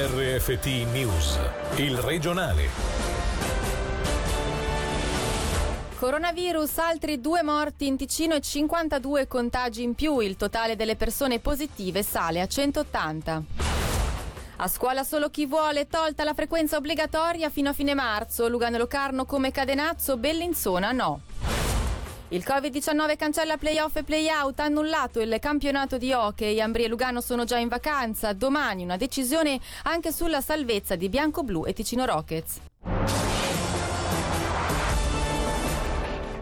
RFT News, il regionale. Coronavirus, altri due morti in Ticino e 52 contagi in più. Il totale delle persone positive sale a 180. A scuola solo chi vuole, tolta la frequenza obbligatoria fino a fine marzo. Lugano Locarno come cadenazzo, Bellinzona no. Il Covid-19 cancella playoff e playout, ha annullato il campionato di hockey. Ambri e Lugano sono già in vacanza. Domani una decisione anche sulla salvezza di Bianco-Blu e Ticino Rockets.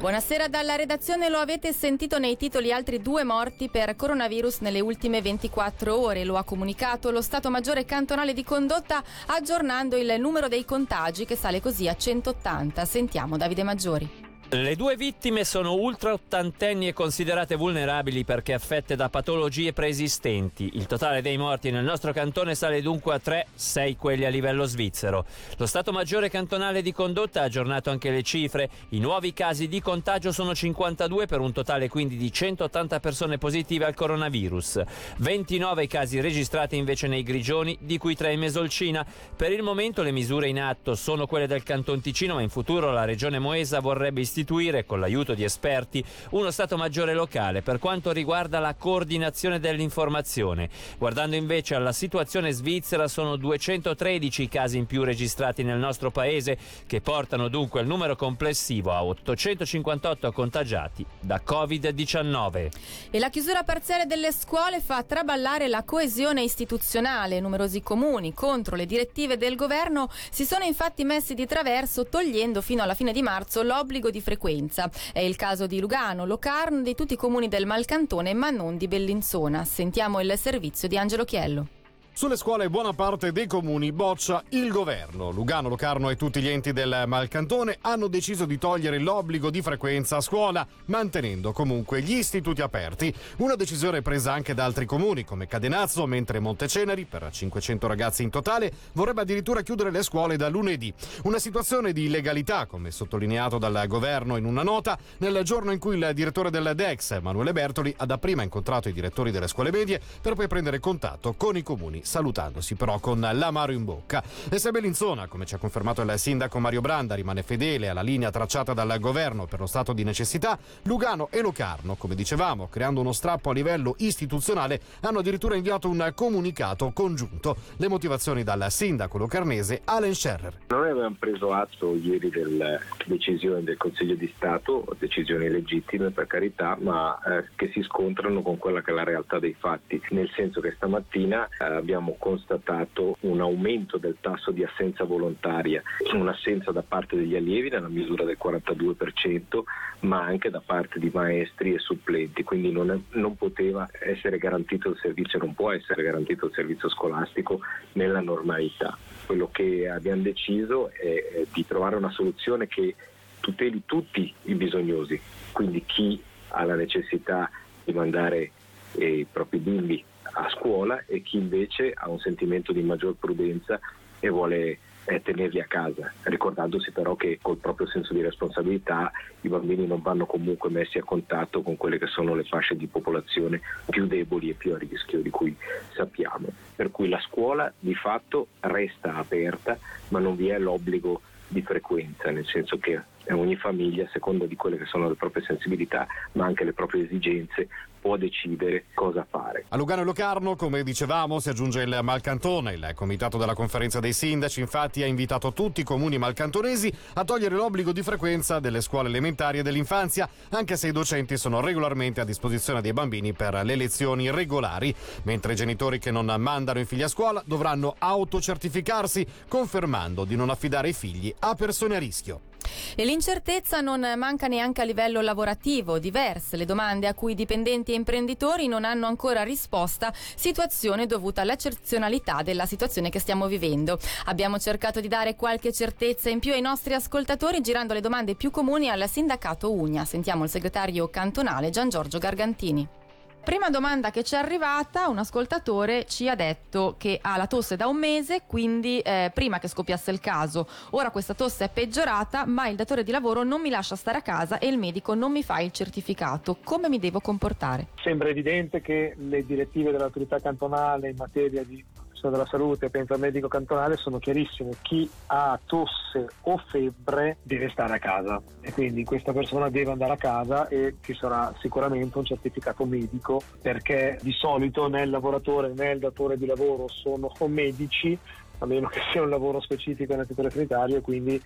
Buonasera dalla redazione, lo avete sentito nei titoli altri due morti per coronavirus nelle ultime 24 ore, lo ha comunicato lo Stato Maggiore Cantonale di Condotta aggiornando il numero dei contagi che sale così a 180. Sentiamo Davide Maggiori. Le due vittime sono ultra ottantenni e considerate vulnerabili perché affette da patologie preesistenti. Il totale dei morti nel nostro cantone sale dunque a 3, 6 quelli a livello svizzero. Lo Stato Maggiore Cantonale di Condotta ha aggiornato anche le cifre. I nuovi casi di contagio sono 52 per un totale quindi di 180 persone positive al coronavirus. 29 casi registrati invece nei Grigioni, di cui 3 in Mesolcina. Per il momento le misure in atto sono quelle del Canton Ticino, ma in futuro la Regione Moesa vorrebbe istituire istituire, con l'aiuto di esperti, uno Stato Maggiore locale per quanto riguarda la coordinazione dell'informazione. Guardando invece alla situazione svizzera, sono 213 i casi in più registrati nel nostro paese, che portano dunque il numero complessivo a 858 contagiati da Covid-19. E la chiusura parziale delle scuole fa traballare la coesione istituzionale. Numerosi comuni contro le direttive del governo si sono infatti messi di traverso togliendo fino alla fine di marzo l'obbligo di frequenza. È il caso di Lugano, Locarno, di tutti i comuni del Malcantone, ma non di Bellinzona. Sentiamo il servizio di Angelo Chiello. Sulle scuole buona parte dei comuni boccia il governo. Lugano, Locarno e tutti gli enti del Malcantone hanno deciso di togliere l'obbligo di frequenza a scuola, mantenendo comunque gli istituti aperti. Una decisione presa anche da altri comuni come Cadenazzo, mentre Monteceneri, per 500 ragazzi in totale, vorrebbe addirittura chiudere le scuole da lunedì. Una situazione di illegalità, come sottolineato dal governo in una nota, nel giorno in cui il direttore del DEX, Emanuele Bertoli, ha dapprima incontrato i direttori delle scuole medie per poi prendere contatto con i comuni salutandosi però con l'amaro in bocca. E se Bellinzona, come ci ha confermato il sindaco Mario Branda, rimane fedele alla linea tracciata dal governo per lo stato di necessità, Lugano e Locarno, come dicevamo, creando uno strappo a livello istituzionale, hanno addirittura inviato un comunicato congiunto. Le motivazioni dal sindaco locarnese Allen Scherrer. Noi abbiamo preso atto ieri della decisione del Consiglio di Stato, decisioni legittime per carità, ma eh, che si scontrano con quella che è la realtà dei fatti, nel senso che stamattina eh, abbiamo abbiamo constatato un aumento del tasso di assenza volontaria, un'assenza da parte degli allievi nella misura del 42%, ma anche da parte di maestri e supplenti, quindi non, è, non poteva essere garantito il servizio, non può essere garantito il servizio scolastico nella normalità. Quello che abbiamo deciso è di trovare una soluzione che tuteli tutti i bisognosi, quindi chi ha la necessità di mandare eh, i propri bimbi a scuola e chi invece ha un sentimento di maggior prudenza e vuole eh, tenerli a casa, ricordandosi però che col proprio senso di responsabilità i bambini non vanno comunque messi a contatto con quelle che sono le fasce di popolazione più deboli e più a rischio di cui sappiamo. Per cui la scuola di fatto resta aperta, ma non vi è l'obbligo di frequenza, nel senso che ogni famiglia, a seconda di quelle che sono le proprie sensibilità, ma anche le proprie esigenze, può decidere cosa fare. A Lugano e Locarno, come dicevamo, si aggiunge il Malcantone. Il comitato della conferenza dei sindaci infatti ha invitato tutti i comuni malcantonesi a togliere l'obbligo di frequenza delle scuole elementari e dell'infanzia, anche se i docenti sono regolarmente a disposizione dei bambini per le lezioni regolari, mentre i genitori che non mandano i figli a scuola dovranno autocertificarsi, confermando di non affidare i figli a persone a rischio. E l'incertezza non manca neanche a livello lavorativo, diverse le domande a cui dipendenti e imprenditori non hanno ancora risposta, situazione dovuta all'eccezionalità della situazione che stiamo vivendo. Abbiamo cercato di dare qualche certezza in più ai nostri ascoltatori girando le domande più comuni al sindacato Ugna. Sentiamo il segretario cantonale Gian Giorgio Gargantini. Prima domanda che ci è arrivata, un ascoltatore ci ha detto che ha la tosse da un mese, quindi eh, prima che scoppiasse il caso, ora questa tosse è peggiorata, ma il datore di lavoro non mi lascia stare a casa e il medico non mi fa il certificato. Come mi devo comportare? Sembra evidente che le direttive dell'autorità cantonale in materia di Ministero della Salute, penso al medico cantonale, sono chiarissime. Chi ha tosse o febbre deve stare a casa e quindi questa persona deve andare a casa e ci sarà sicuramente un certificato medico perché di solito né il lavoratore né il datore di lavoro sono medici a meno che sia un lavoro specifico nel settore sanitario quindi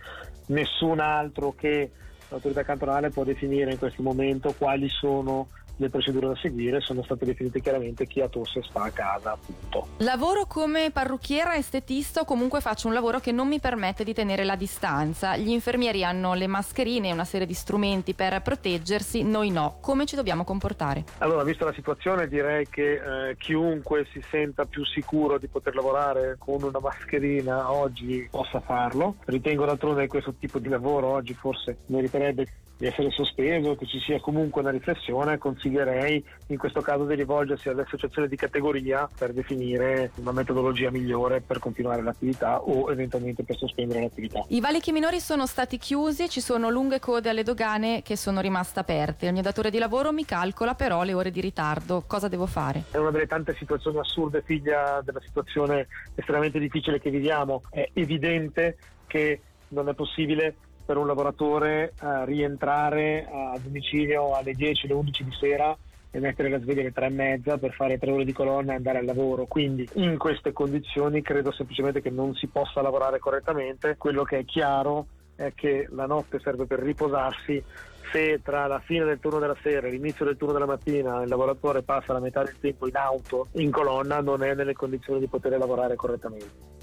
nessun altro che l'autorità cantonale può definire in questo momento quali sono le procedure da seguire sono state definite chiaramente chi ha tosse sta a casa appunto. Lavoro come parrucchiera, estetista o comunque faccio un lavoro che non mi permette di tenere la distanza. Gli infermieri hanno le mascherine e una serie di strumenti per proteggersi, noi no. Come ci dobbiamo comportare? Allora, vista la situazione direi che eh, chiunque si senta più sicuro di poter lavorare con una mascherina oggi possa farlo. Ritengo d'altronde che questo tipo di lavoro oggi forse meriterebbe di essere sospeso, che ci sia comunque una riflessione, consiglierei in questo caso di rivolgersi alle associazioni di categoria per definire una metodologia migliore per continuare l'attività o eventualmente per sospendere l'attività. I valichi minori sono stati chiusi, ci sono lunghe code alle dogane che sono rimaste aperte. Il mio datore di lavoro mi calcola però le ore di ritardo. Cosa devo fare? È una delle tante situazioni assurde figlia della situazione estremamente difficile che viviamo. È evidente che non è possibile per un lavoratore eh, rientrare a domicilio alle 10, alle 11 di sera e mettere la sveglia alle tre e mezza per fare tre ore di colonna e andare al lavoro. Quindi in queste condizioni credo semplicemente che non si possa lavorare correttamente. Quello che è chiaro è che la notte serve per riposarsi. Se tra la fine del turno della sera e l'inizio del turno della mattina il lavoratore passa la metà del tempo in auto, in colonna, non è nelle condizioni di poter lavorare correttamente.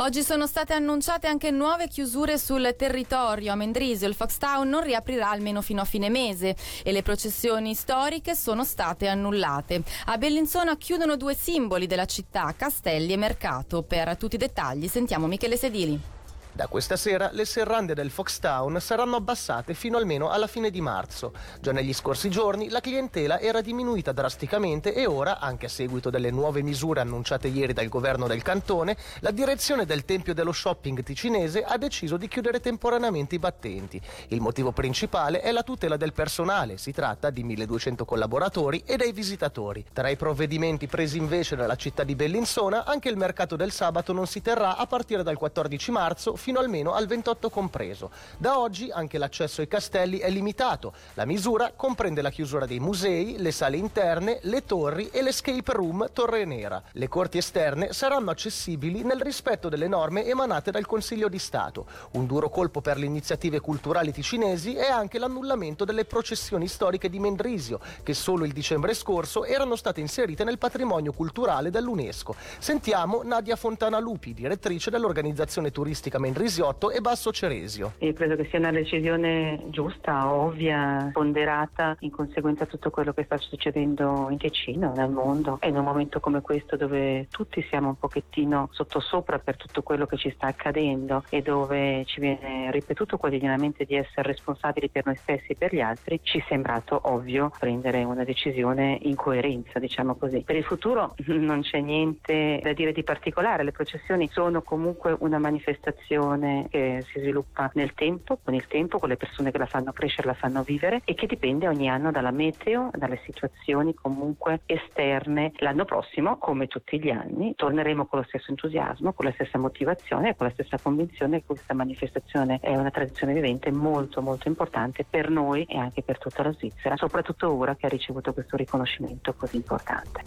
Oggi sono state annunciate anche nuove chiusure sul territorio. A Mendrisio il Foxtown non riaprirà almeno fino a fine mese e le processioni storiche sono state annullate. A Bellinzona chiudono due simboli della città, castelli e mercato. Per tutti i dettagli sentiamo Michele Sedili. Da questa sera le serrande del Foxtown saranno abbassate fino almeno alla fine di marzo. Già negli scorsi giorni la clientela era diminuita drasticamente e ora, anche a seguito delle nuove misure annunciate ieri dal governo del cantone, la direzione del Tempio dello Shopping ticinese ha deciso di chiudere temporaneamente i battenti. Il motivo principale è la tutela del personale, si tratta di 1200 collaboratori e dei visitatori. Tra i provvedimenti presi invece nella città di Bellinzona, anche il mercato del sabato non si terrà a partire dal 14 marzo fino almeno al 28 compreso. Da oggi anche l'accesso ai castelli è limitato. La misura comprende la chiusura dei musei, le sale interne, le torri e l'escape room Torre Nera. Le corti esterne saranno accessibili nel rispetto delle norme emanate dal Consiglio di Stato. Un duro colpo per le iniziative culturali ticinesi è anche l'annullamento delle processioni storiche di Mendrisio, che solo il dicembre scorso erano state inserite nel patrimonio culturale dell'UNESCO. Sentiamo Nadia Fontana Lupi, direttrice dell'organizzazione turistica Mendrisio Risiotto e Basso Ceresio. Io credo che sia una decisione giusta, ovvia, ponderata in conseguenza di tutto quello che sta succedendo in Ticino, nel mondo e in un momento come questo dove tutti siamo un pochettino sottosopra per tutto quello che ci sta accadendo e dove ci viene ripetuto quotidianamente di essere responsabili per noi stessi e per gli altri, ci è sembrato ovvio prendere una decisione in coerenza, diciamo così. Per il futuro non c'è niente da dire di particolare, le processioni sono comunque una manifestazione relazione che si sviluppa nel tempo, con il tempo, con le persone che la fanno crescere, la fanno vivere e che dipende ogni anno dalla meteo, dalle situazioni comunque esterne. L'anno prossimo, come tutti gli anni, torneremo con lo stesso entusiasmo, con la stessa motivazione e con la stessa convinzione che questa manifestazione è una tradizione vivente molto molto importante per noi e anche per tutta la Svizzera, soprattutto ora che ha ricevuto questo riconoscimento così importante.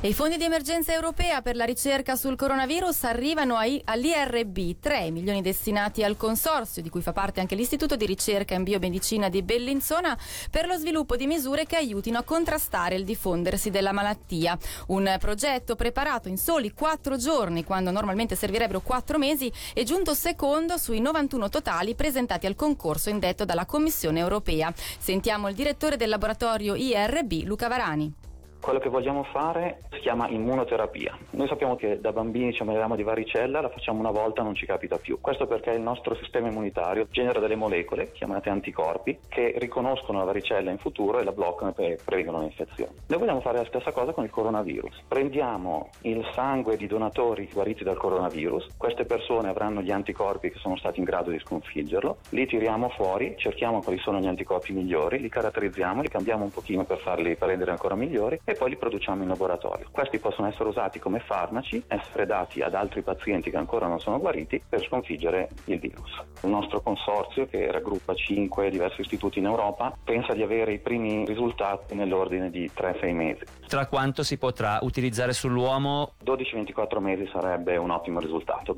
E i fondi di emergenza europea per la ricerca sul coronavirus arrivano all'IRB, 3 milioni destinati al consorzio, di cui fa parte anche l'Istituto di ricerca in biomedicina di Bellinzona, per lo sviluppo di misure che aiutino a contrastare il diffondersi della malattia. Un progetto preparato in soli quattro giorni, quando normalmente servirebbero quattro mesi, è giunto secondo sui 91 totali presentati al concorso indetto dalla Commissione europea. Sentiamo il direttore del laboratorio IRB, Luca Varani. Quello che vogliamo fare si chiama immunoterapia. Noi sappiamo che da bambini ci ammaliamo di varicella, la facciamo una volta, non ci capita più. Questo perché il nostro sistema immunitario genera delle molecole, chiamate anticorpi, che riconoscono la varicella in futuro e la bloccano e prevengono l'infezione. Noi vogliamo fare la stessa cosa con il coronavirus. Prendiamo il sangue di donatori guariti dal coronavirus, queste persone avranno gli anticorpi che sono stati in grado di sconfiggerlo, li tiriamo fuori, cerchiamo quali sono gli anticorpi migliori, li caratterizziamo, li cambiamo un pochino per farli rendere ancora migliori e poi li produciamo in laboratorio. Questi possono essere usati come farmaci, essere dati ad altri pazienti che ancora non sono guariti per sconfiggere il virus. Il nostro consorzio, che raggruppa 5 diversi istituti in Europa, pensa di avere i primi risultati nell'ordine di 3-6 mesi. Tra quanto si potrà utilizzare sull'uomo? 12-24 mesi sarebbe un ottimo risultato.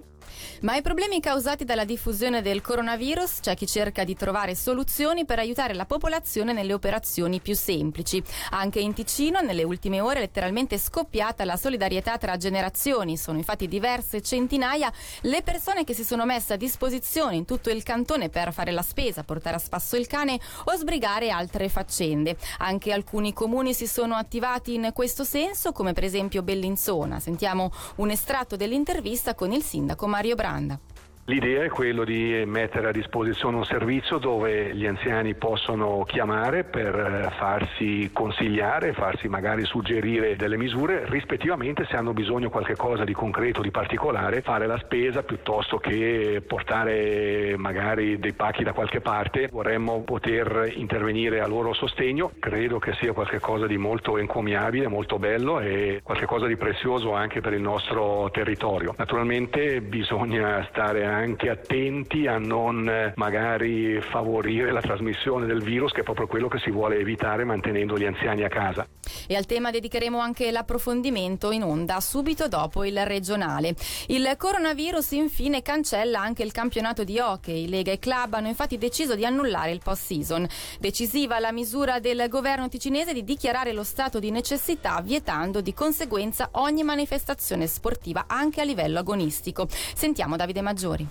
Ma ai problemi causati dalla diffusione del coronavirus c'è chi cerca di trovare soluzioni per aiutare la popolazione nelle operazioni più semplici. Anche in Ticino nelle ultime ore è letteralmente scoppiata la solidarietà tra generazioni. Sono infatti diverse centinaia le persone che si sono messe a disposizione in tutto il cantone per fare la spesa, portare a spasso il cane o sbrigare altre faccende. Anche alcuni comuni si sono attivati in questo senso, come per esempio Bellinzona. Sentiamo un estratto dell'intervista con il sindaco Mario Branda. L'idea è quello di mettere a disposizione un servizio dove gli anziani possono chiamare per eh, farsi consigliare, farsi magari suggerire delle misure, rispettivamente se hanno bisogno di qualche cosa di concreto, di particolare, fare la spesa piuttosto che portare magari dei pacchi da qualche parte. Vorremmo poter intervenire a loro sostegno, credo che sia qualcosa di molto encomiabile, molto bello e qualcosa di prezioso anche per il nostro territorio. Naturalmente bisogna stare attenti a non eh, magari favorire la trasmissione del virus, che è proprio quello che si vuole evitare mantenendo gli anziani a casa. E al tema dedicheremo anche l'approfondimento in onda subito dopo il regionale. Il coronavirus infine cancella anche il campionato di hockey. Lega e club hanno infatti deciso di annullare il post-season. Decisiva la misura del governo ticinese di dichiarare lo stato di necessità, vietando di conseguenza ogni manifestazione sportiva anche a livello agonistico. Sentiamo Davide Maggiori.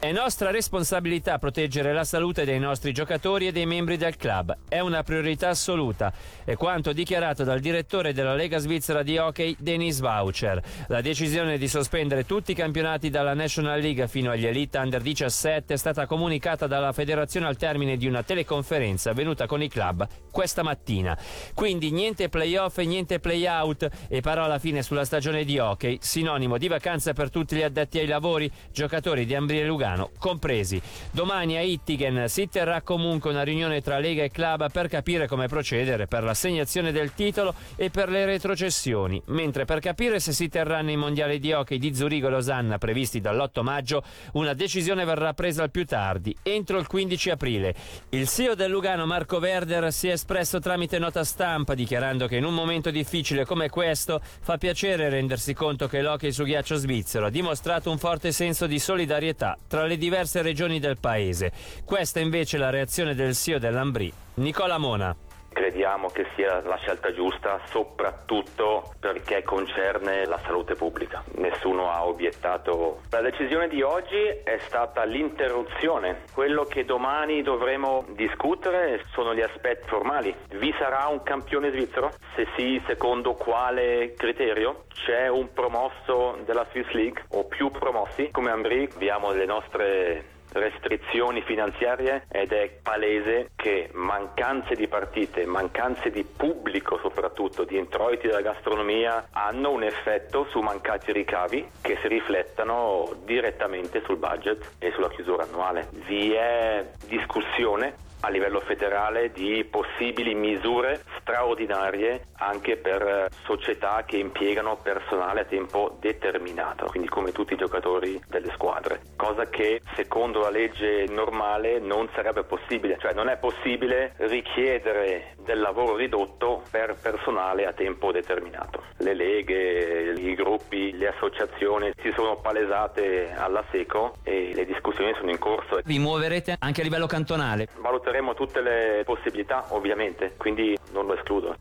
È nostra responsabilità proteggere la salute dei nostri giocatori e dei membri del club. È una priorità assoluta. È quanto dichiarato dal direttore della Lega Svizzera di hockey, Denis Voucher. La decisione di sospendere tutti i campionati dalla National League fino agli Elite Under 17 è stata comunicata dalla federazione al termine di una teleconferenza avvenuta con i club questa mattina. Quindi niente playoff e niente playout e parola fine sulla stagione di hockey, sinonimo di vacanza per tutti gli addetti ai lavori, giocatori di Ambri e Lugano Lugano compresi. Domani a Ittigen si terrà comunque una riunione tra Lega e Club per capire come procedere per l'assegnazione del titolo e per le retrocessioni, mentre per capire se si terranno i mondiali di hockey di Zurigo e Losanna previsti dall'8 maggio, una decisione verrà presa al più tardi, entro il 15 aprile. Il CEO del Lugano Marco Verder si è espresso tramite nota stampa dichiarando che in un momento difficile come questo fa piacere rendersi conto che l'hockey su ghiaccio svizzero ha dimostrato un forte senso di solidarietà tra tra le diverse regioni del paese. Questa invece è la reazione del CEO dell'Ambrì, Nicola Mona. Crediamo che sia la scelta giusta soprattutto perché concerne la salute pubblica. Nessuno ha obiettato. La decisione di oggi è stata l'interruzione. Quello che domani dovremo discutere sono gli aspetti formali. Vi sarà un campione svizzero? Se sì, secondo quale criterio? C'è un promosso della Swiss League o più promossi? Come Ambri abbiamo le nostre restrizioni finanziarie ed è palese che mancanze di partite, mancanze di pubblico soprattutto, di introiti della gastronomia hanno un effetto su mancati ricavi che si riflettano direttamente sul budget e sulla chiusura annuale. Vi è discussione a livello federale di possibili misure straordinarie anche per società che impiegano personale a tempo determinato, quindi come tutti i giocatori delle squadre, cosa che secondo la legge normale non sarebbe possibile, cioè non è possibile richiedere del lavoro ridotto per personale a tempo determinato. Le leghe, i gruppi, le associazioni si sono palesate alla seco e le discussioni sono in corso. Vi muoverete anche a livello cantonale? Valuteremo tutte le possibilità ovviamente, quindi non lo escludo.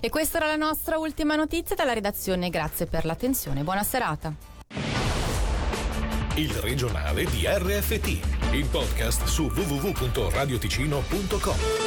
E questa era la nostra ultima notizia dalla redazione, grazie per l'attenzione, buona serata. Il regionale di RFT, il podcast su www.radioticino.com.